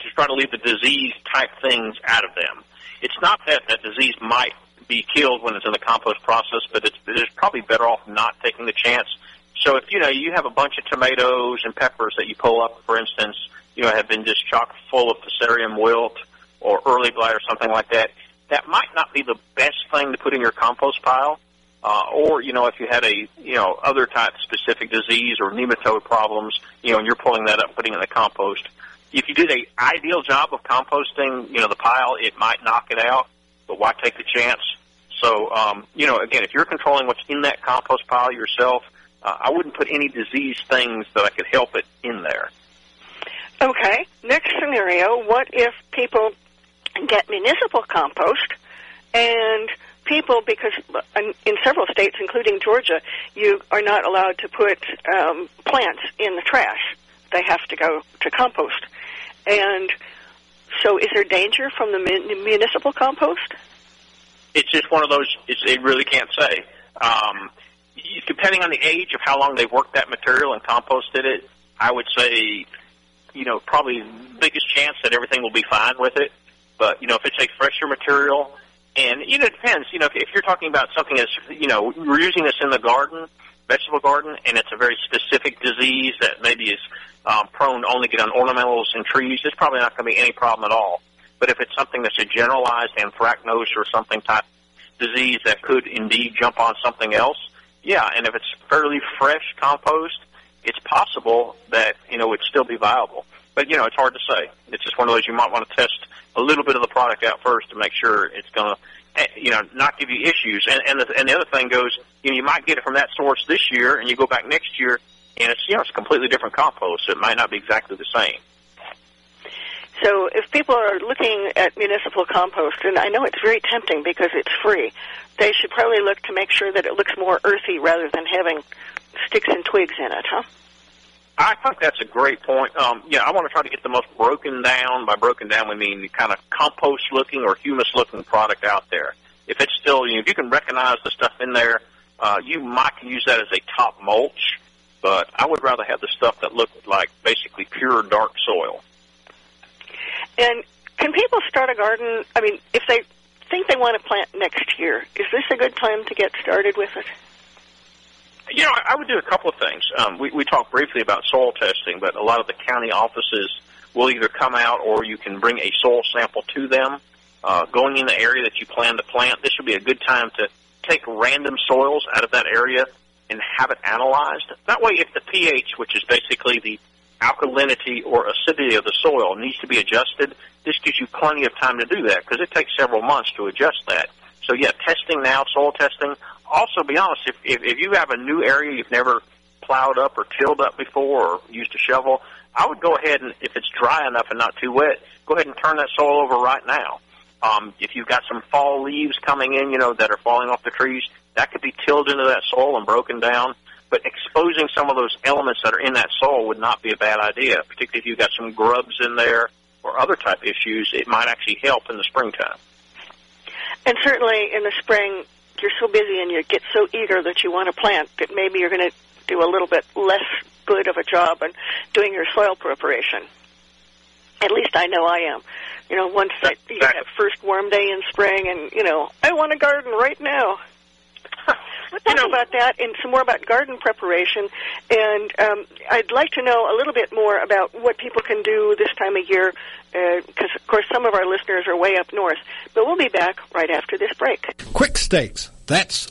to try to leave the disease type things out of them. It's not that that disease might be killed when it's in the compost process, but it's, it's probably better off not taking the chance. So if you know you have a bunch of tomatoes and peppers that you pull up, for instance, you know have been just chock full of fusarium wilt or early blight or something like that, that might not be the best thing to put in your compost pile. Uh, or you know, if you had a you know other type specific disease or nematode problems, you know, and you're pulling that up, putting it in the compost. If you did a ideal job of composting, you know, the pile, it might knock it out. But why take the chance? So, um, you know, again, if you're controlling what's in that compost pile yourself, uh, I wouldn't put any disease things that I could help it in there. Okay. Next scenario: What if people get municipal compost and people, because in several states, including Georgia, you are not allowed to put um, plants in the trash. They have to go to compost. And so, is there danger from the municipal compost? it's just one of those. It's, it really can't say. Um, depending on the age of how long they've worked that material and composted it, I would say, you know, probably biggest chance that everything will be fine with it. But you know, if it's a fresher material, and you know, it depends. You know, if, if you're talking about something that's, you know, we're using this in the garden, vegetable garden, and it's a very specific disease that maybe is um, prone to only get on ornamentals and trees, there's probably not going to be any problem at all. But if it's something that's a generalized anthracnose or something type disease that could indeed jump on something else, yeah, and if it's fairly fresh compost, it's possible that, you know, it'd still be viable. But, you know, it's hard to say. It's just one of those you might want to test a little bit of the product out first to make sure it's going to, you know, not give you issues. And, and, the, and the other thing goes, you know, you might get it from that source this year and you go back next year and it's, you know, it's a completely different compost. So it might not be exactly the same. So if people are looking at municipal compost, and I know it's very tempting because it's free, they should probably look to make sure that it looks more earthy rather than having sticks and twigs in it, huh? I think that's a great point. Um, yeah, I want to try to get the most broken down. By broken down, we mean the kind of compost looking or humus looking product out there. If it's still, you know, if you can recognize the stuff in there, uh, you might use that as a top mulch. But I would rather have the stuff that looked like basically pure dark soil. And can people start a garden? I mean, if they think they want to plant next year, is this a good time to get started with it? You know, I would do a couple of things. Um, we, we talked briefly about soil testing, but a lot of the county offices will either come out or you can bring a soil sample to them. Uh, going in the area that you plan to plant, this would be a good time to take random soils out of that area and have it analyzed. That way, if the pH, which is basically the alkalinity or acidity of the soil, needs to be adjusted, this gives you plenty of time to do that because it takes several months to adjust that. So yeah, testing now, soil testing. Also, be honest, if, if, if you have a new area you've never plowed up or tilled up before or used a shovel, I would go ahead and, if it's dry enough and not too wet, go ahead and turn that soil over right now. Um, if you've got some fall leaves coming in, you know, that are falling off the trees, that could be tilled into that soil and broken down. But exposing some of those elements that are in that soil would not be a bad idea, particularly if you've got some grubs in there or other type issues. It might actually help in the springtime. And certainly in the spring, you're so busy and you get so eager that you want to plant that maybe you're going to do a little bit less good of a job in doing your soil preparation. At least I know I am. You know, once that you get that first warm day in spring, and you know, I want a garden right now. Let's talk about that and some more about garden preparation. And um, I'd like to know a little bit more about what people can do this time of year, because, uh, of course, some of our listeners are way up north. But we'll be back right after this break. Quik Stakes. That's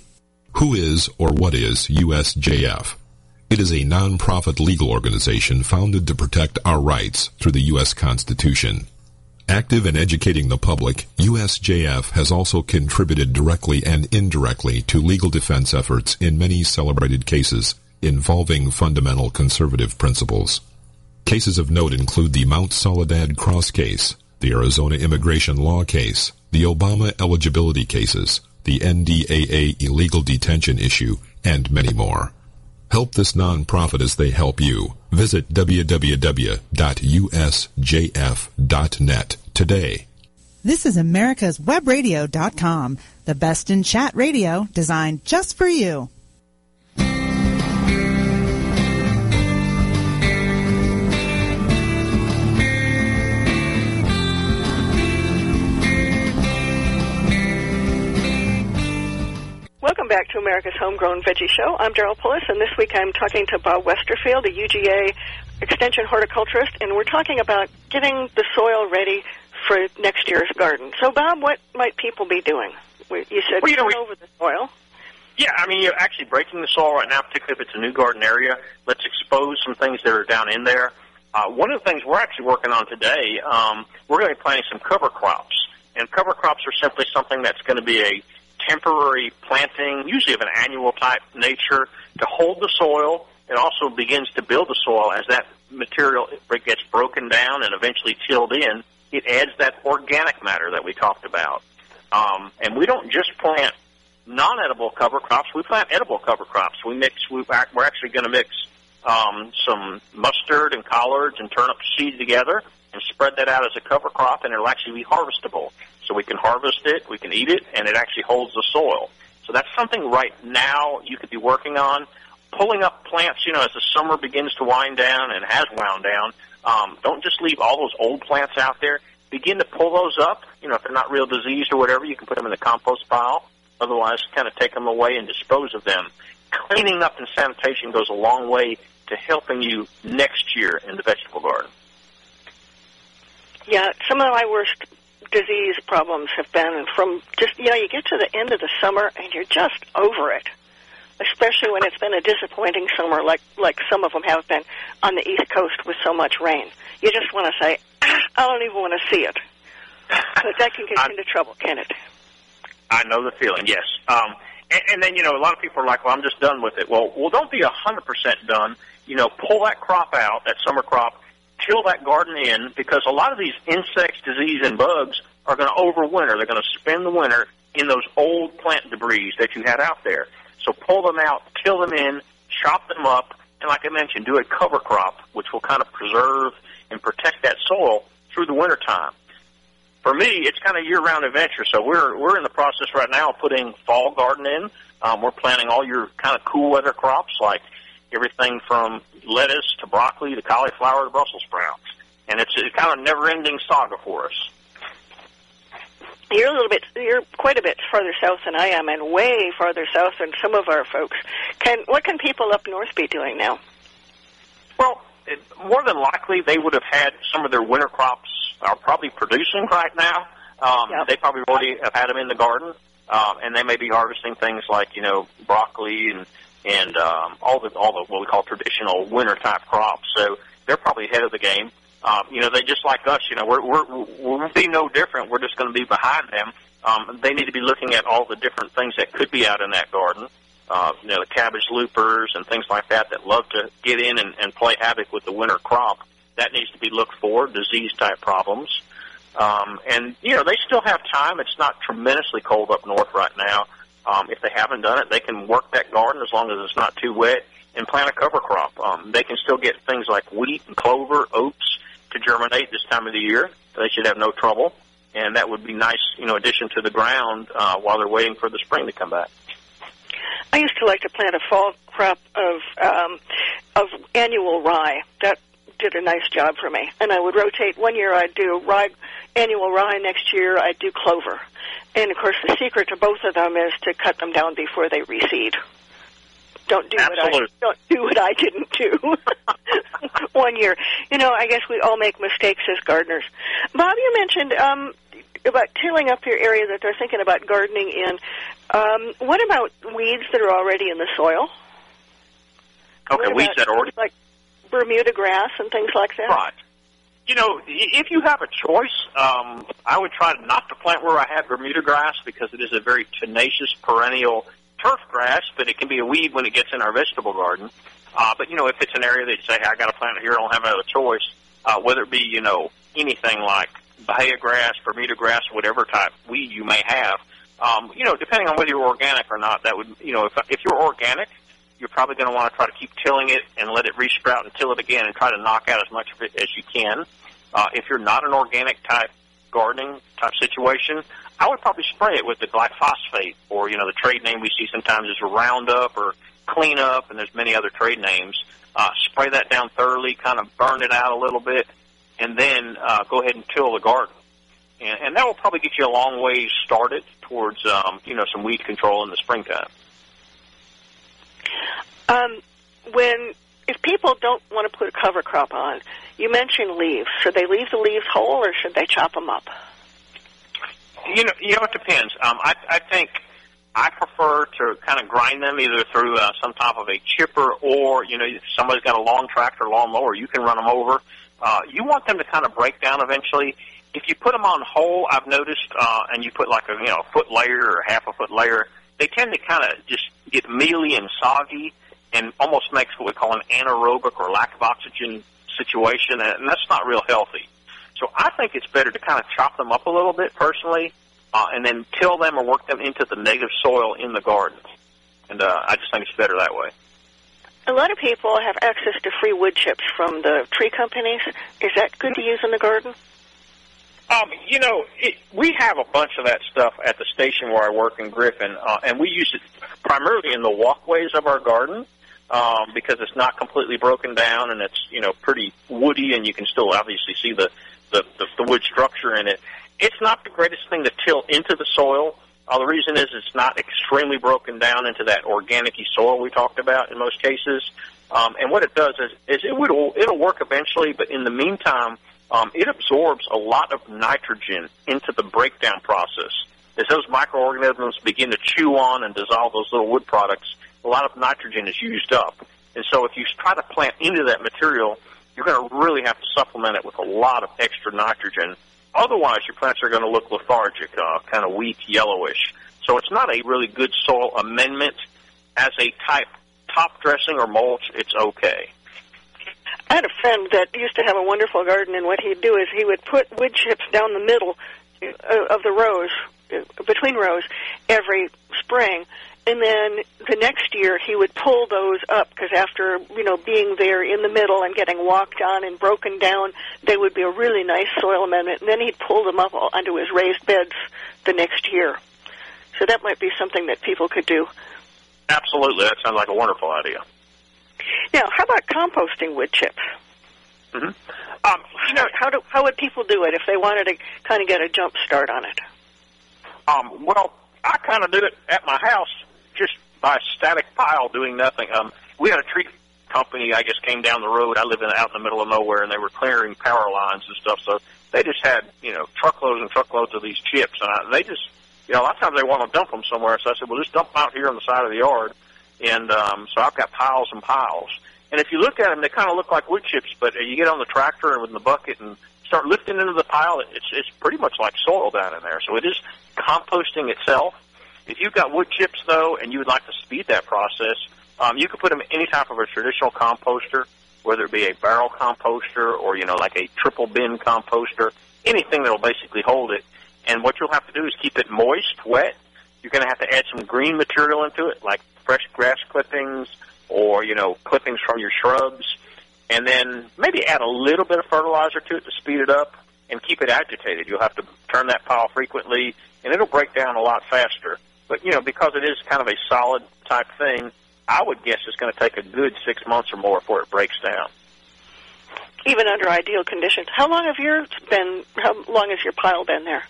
Who is or what is USJF? It is a non-profit legal organization founded to protect our rights through the U.S. Constitution. Active in educating the public, USJF has also contributed directly and indirectly to legal defense efforts in many celebrated cases involving fundamental conservative principles. Cases of note include the Mount Soledad Cross case, the Arizona immigration law case, the Obama eligibility cases, the NDAA illegal detention issue, and many more. Help this nonprofit as they help you. Visit www.usjf.net today. This is America's Webradio.com, the best in chat radio designed just for you. Back to America's Homegrown Veggie Show. I'm Daryl Pullis, and this week I'm talking to Bob Westerfield, a UGA extension horticulturist, and we're talking about getting the soil ready for next year's garden. So, Bob, what might people be doing? You said well, you know, over the soil. Yeah, I mean, you're actually breaking the soil right now, particularly if it's a new garden area. Let's expose some things that are down in there. Uh, one of the things we're actually working on today, um, we're going to be planting some cover crops. And cover crops are simply something that's going to be a temporary planting, usually of an annual type nature, to hold the soil. It also begins to build the soil as that material gets broken down and eventually tilled in. It adds that organic matter that we talked about. Um, and we don't just plant non-edible cover crops. We plant edible cover crops. We mix. We, we're actually going to mix um, some mustard and collards and turnip seed together and spread that out as a cover crop, and it'll actually be harvestable. So we can harvest it, we can eat it, and it actually holds the soil. So that's something right now you could be working on. Pulling up plants, you know, as the summer begins to wind down and has wound down, um, don't just leave all those old plants out there. Begin to pull those up. You know, if they're not real diseased or whatever, you can put them in the compost pile. Otherwise, kind of take them away and dispose of them. Cleaning up and sanitation goes a long way to helping you next year in the vegetable garden. Yeah, some of my worst disease problems have been from just, you know, you get to the end of the summer and you're just over it. Especially when it's been a disappointing summer like, like some of them have been on the East Coast with so much rain. You just want to say, ah, I don't even want to see it. But that can get you into trouble, can it? I know the feeling, yes. Um, and, and then, you know, a lot of people are like, well, I'm just done with it. Well, well, don't be a 100% done. You know, pull that crop out, that summer crop, till that garden in because a lot of these insects, disease, and bugs are going to overwinter. They're going to spend the winter in those old plant debris that you had out there. So pull them out, till them in, chop them up, and like I mentioned, do a cover crop, which will kind of preserve and protect that soil through the winter time. For me, it's kind of year-round adventure. So we're we're in the process right now of putting fall garden in. Um, we're planting all your kind of cool weather crops like everything from lettuce to broccoli to cauliflower to Brussels sprouts. And it's a kind of a never-ending saga for us. You're a little bit, you're quite a bit farther south than I am, and way farther south than some of our folks. Can what can people up north be doing now? Well, it, more than likely, they would have had some of their winter crops are probably producing right now. Um, yep. They probably already have had them in the garden, um, and they may be harvesting things like you know broccoli and and um, all the all the what we call traditional winter type crops. So they're probably ahead of the game. Um, you know, they just like us. You know, we're we're we'll be no different. We're just going to be behind them. Um, they need to be looking at all the different things that could be out in that garden. Uh, you know, the cabbage loopers and things like that that love to get in and, and play havoc with the winter crop. That needs to be looked for. Disease type problems. Um, and you know, they still have time. It's not tremendously cold up north right now. Um, if they haven't done it, they can work that garden as long as it's not too wet and plant a cover crop. Um, they can still get things like wheat and clover, oats to germinate this time of the year. They should have no trouble, and that would be nice, you know, addition to the ground uh, while they're waiting for the spring to come back. I used to like to plant a fall crop of um, of annual rye. That did a nice job for me. And I would rotate. One year I'd do rye, annual rye. Next year I'd do clover. And of course, the secret to both of them is to cut them down before they reseed. Don't do Absolutely. what I don't do what I didn't do one year. You know, I guess we all make mistakes as gardeners. Bob, you mentioned um, about tilling up your area that they're thinking about gardening in. Um, what about weeds that are already in the soil? Okay, weeds that are already like Bermuda grass and things like that. Right. You know, if you have a choice, um, I would try not to plant where I have Bermuda grass because it is a very tenacious perennial turf grass, but it can be a weed when it gets in our vegetable garden. Uh, but you know, if it's an area that say, hey, I got to plant it here, I don't have another choice, uh, whether it be you know anything like Bahia grass, Bermuda grass, whatever type weed you may have, um, you know, depending on whether you're organic or not, that would you know if if you're organic, you're probably going to want to try to keep tilling it and let it resprout and till it again and try to knock out as much of it as you can. Uh, if you're not an organic type gardening type situation, I would probably spray it with the glyphosate or, you know, the trade name we see sometimes is Roundup or Cleanup and there's many other trade names. Uh, spray that down thoroughly, kind of burn it out a little bit, and then uh, go ahead and till the garden. And, and that will probably get you a long ways started towards, um, you know, some weed control in the springtime. Um, when if people don't want to put a cover crop on, you mentioned leaves. Should they leave the leaves whole or should they chop them up? You know, you know, it depends. Um, I, I think I prefer to kind of grind them either through uh, some type of a chipper or, you know, if somebody's got a long tractor, lawn mower, you can run them over. Uh, you want them to kind of break down eventually. If you put them on whole, I've noticed, uh, and you put like a, you know, foot layer or half a foot layer, they tend to kind of just get mealy and soggy and almost makes what we call an anaerobic or lack of oxygen situation, and that's not real healthy. So I think it's better to kind of chop them up a little bit personally, uh, and then till them or work them into the native soil in the garden. And uh, I just think it's better that way. A lot of people have access to free wood chips from the tree companies. Is that good to use in the garden? Um, you know, it, we have a bunch of that stuff at the station where I work in Griffin, uh, and we use it primarily in the walkways of our garden um, because it's not completely broken down and it's you know pretty woody, and you can still obviously see the the, the, the wood structure in it. It's not the greatest thing to till into the soil. Uh, the reason is it's not extremely broken down into that organic-y soil we talked about in most cases. Um, and what it does is, is it will it'll work eventually, but in the meantime, um, it absorbs a lot of nitrogen into the breakdown process. As those microorganisms begin to chew on and dissolve those little wood products, a lot of nitrogen is used up. And so if you try to plant into that material, you're going to really have to supplement it with a lot of extra nitrogen. Otherwise, your plants are going to look lethargic, uh, kind of weak, yellowish. So it's not a really good soil amendment. As a type top dressing or mulch, it's okay. I had a friend that used to have a wonderful garden, and what he'd do is he would put wood chips down the middle uh, of the rows, uh, between rows, every spring. And then the next year he would pull those up because after you know being there in the middle and getting walked on and broken down, they would be a really nice soil amendment. And then he'd pull them up onto his raised beds the next year. So that might be something that people could do. Absolutely, that sounds like a wonderful idea. Now, how about composting wood chips? Mm-hmm. Um, you know, how do how would people do it if they wanted to kind of get a jump start on it? Um, well, I kind of do it at my house just by a static pile doing nothing. Um, we had a tree company, I guess, came down the road. I live in out in the middle of nowhere, and they were clearing power lines and stuff. So they just had you know truckloads and truckloads of these chips, and I, they just you know a lot of times they want to dump them somewhere. So I said, well, just dump them out here on the side of the yard. And um, so I've got piles and piles. And if you look at them, they kind of look like wood chips. But you get on the tractor and with the bucket and start lifting into the pile, it's it's pretty much like soil down in there. So it is composting itself. If you've got wood chips though, and you would like to speed that process, um, you could put them in any type of a traditional composter, whether it be a barrel composter or you know like a triple bin composter, anything that'll basically hold it. And what you'll have to do is keep it moist, wet, You're going to have to add some green material into it, like fresh grass clippings or you know clippings from your shrubs, and then maybe add a little bit of fertilizer to it to speed it up and keep it agitated. You'll have to turn that pile frequently, and it'll break down a lot faster. But you know, because it is kind of a solid type thing, I would guess it's going to take a good six months or more before it breaks down. Even under ideal conditions. How long have yours been? How long has your pile been there?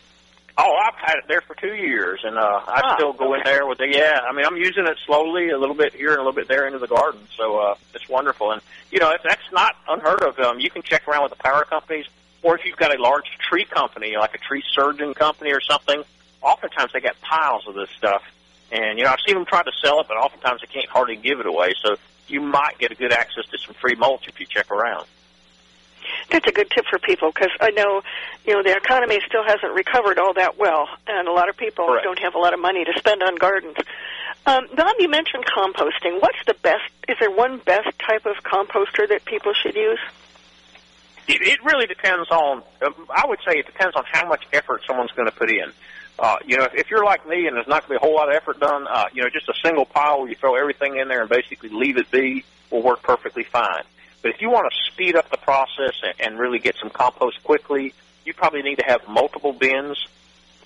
Oh, I've had it there for two years, and uh, I Ah, still go in there with the yeah. I mean, I'm using it slowly, a little bit here and a little bit there into the garden, so uh, it's wonderful. And you know, if that's not unheard of. Um, you can check around with the power companies, or if you've got a large tree company, like a tree surgeon company or something. Oftentimes, they got piles of this stuff, and you know, I've seen them try to sell it, but oftentimes they can't hardly give it away. So you might get a good access to some free mulch if you check around. That's a good tip for people because I know, you know, the economy still hasn't recovered all that well, and a lot of people Correct. don't have a lot of money to spend on gardens. Um, Bob, you mentioned composting. What's the best? Is there one best type of composter that people should use? It, it really depends on. Um, I would say it depends on how much effort someone's going to put in. Uh, you know, if, if you're like me and there's not going to be a whole lot of effort done, uh, you know, just a single pile where you throw everything in there and basically leave it be will work perfectly fine. But if you want to speed up the process and, really get some compost quickly, you probably need to have multiple bins.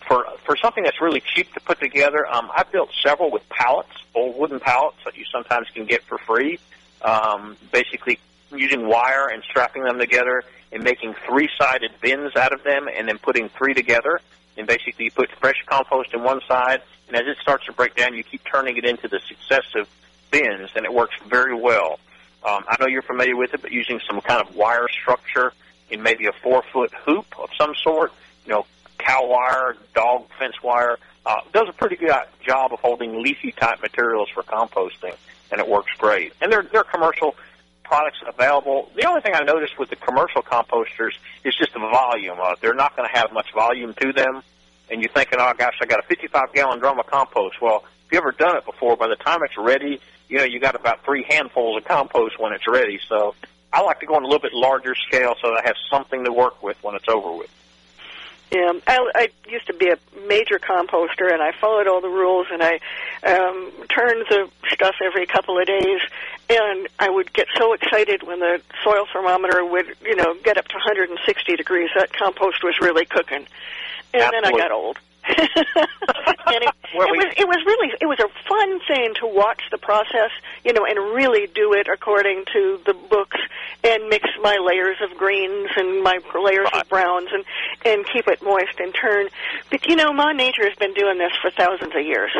For for something that's really cheap to put together, um, I've built several with pallets, old wooden pallets that you sometimes can get for free. Um, basically, using wire and strapping them together and making three-sided bins out of them, and then putting three together. And basically, you put fresh compost in one side, and as it starts to break down, you keep turning it into the successive bins, and it works very well. Um, I know you're familiar with it, but using some kind of wire structure in maybe a four-foot hoop of some sort, you know, cow wire, dog fence wire, uh, does a pretty good job of holding leafy type materials for composting, and it works great. And there, there are commercial products available. The only thing I noticed with the commercial composters is just the volume. Uh, they're not going to have much volume to them, and you're thinking, oh gosh, I got a 55 gallon drum of compost. Well, if you ever done it before, by the time it's ready, you know you got about three handfuls of compost when it's ready. So I like to go on a little bit larger scale so that I have something to work with when it's over with. Yeah, I, I used to be a major composter, and I followed all the rules, and I um, turned the stuff every couple of days, and I would get so excited when the soil thermometer would, you know, get up to 160 degrees. That compost was really cooking, and then I got old. and it, it was it was really it was a fun thing to watch the process, you know, and really do it according to the books and mix my layers of greens and my layers of browns and and keep it moist and turn. But you know, my nature has been doing this for thousands of years.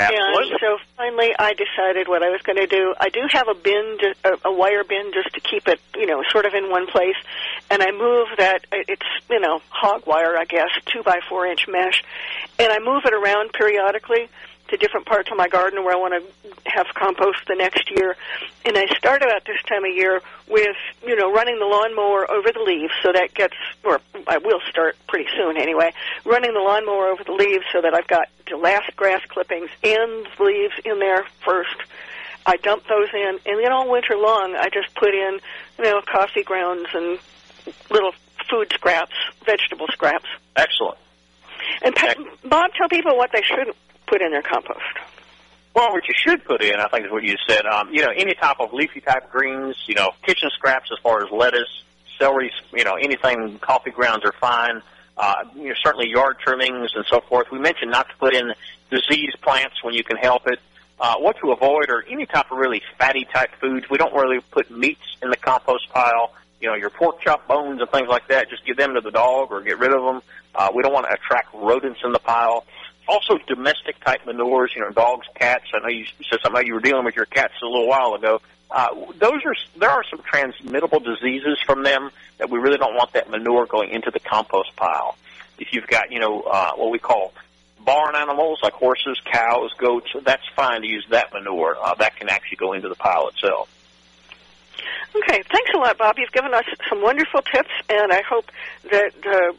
Absolutely. And so finally, I decided what I was going to do. I do have a bin, a, wire bin, just to keep it, you know, sort of in one place. And I move that. It's you know hog wire, I guess, two by four inch mesh, and I move it around periodically to different parts of my garden where I want to have compost the next year. And I start about this time of year with, you know, running the lawnmower over the leaves so that gets, or I will start pretty soon anyway, running the lawnmower over the leaves so that I've got the last grass clippings and leaves in there first. I dump those in, and then all winter long I just put in, you know, coffee grounds and little food scraps, vegetable scraps. Excellent. And Bob, tell people what they shouldn't put in their compost. Well, what you should put in, I think, is what you said. Um, you know, any type of leafy type greens. You know, kitchen scraps as far as lettuce, celery. You know, anything coffee grounds are fine. Uh, you know, certainly yard trimmings and so forth. We mentioned not to put in diseased plants when you can help it. Uh, what to avoid are any type of really fatty type foods. We don't really put meats in the compost pile. You know, your pork chop bones and things like that. Just give them to the dog or get rid of them. Uh, we don't want to attract rodents in the pile also domestic type manures, you know, dogs, cats. I know you said something about you were dealing with your cats a little while ago. Uh, those are there are some transmittable diseases from them that we really don't want that manure going into the compost pile. If you've got, you know, uh, what we call barn animals like horses, cows, goats, that's fine to use that manure. Uh, that can actually go into the pile itself. Okay, thanks a lot, Bob. You've given us some wonderful tips, and I hope that uh,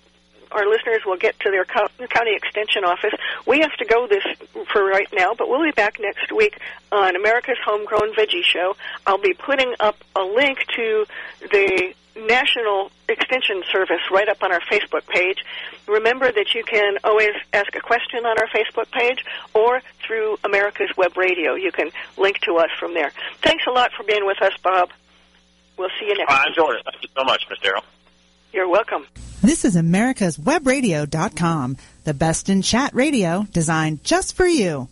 our listeners will get to their co- county extension office. We have to go this for right now, but we'll be back next week on America's Homegrown Veggie Show. I'll be putting up a link to the National Extension Service right up on our Facebook page. Remember that you can always ask a question on our Facebook page or through America's Web Radio. You can link to us from there. Thanks a lot for being with us, Bob. We'll see you next I enjoyed it. Thank you so much, Miss Daryl. You're welcome. This is America's Webradio.com, the best in chat radio designed just for you.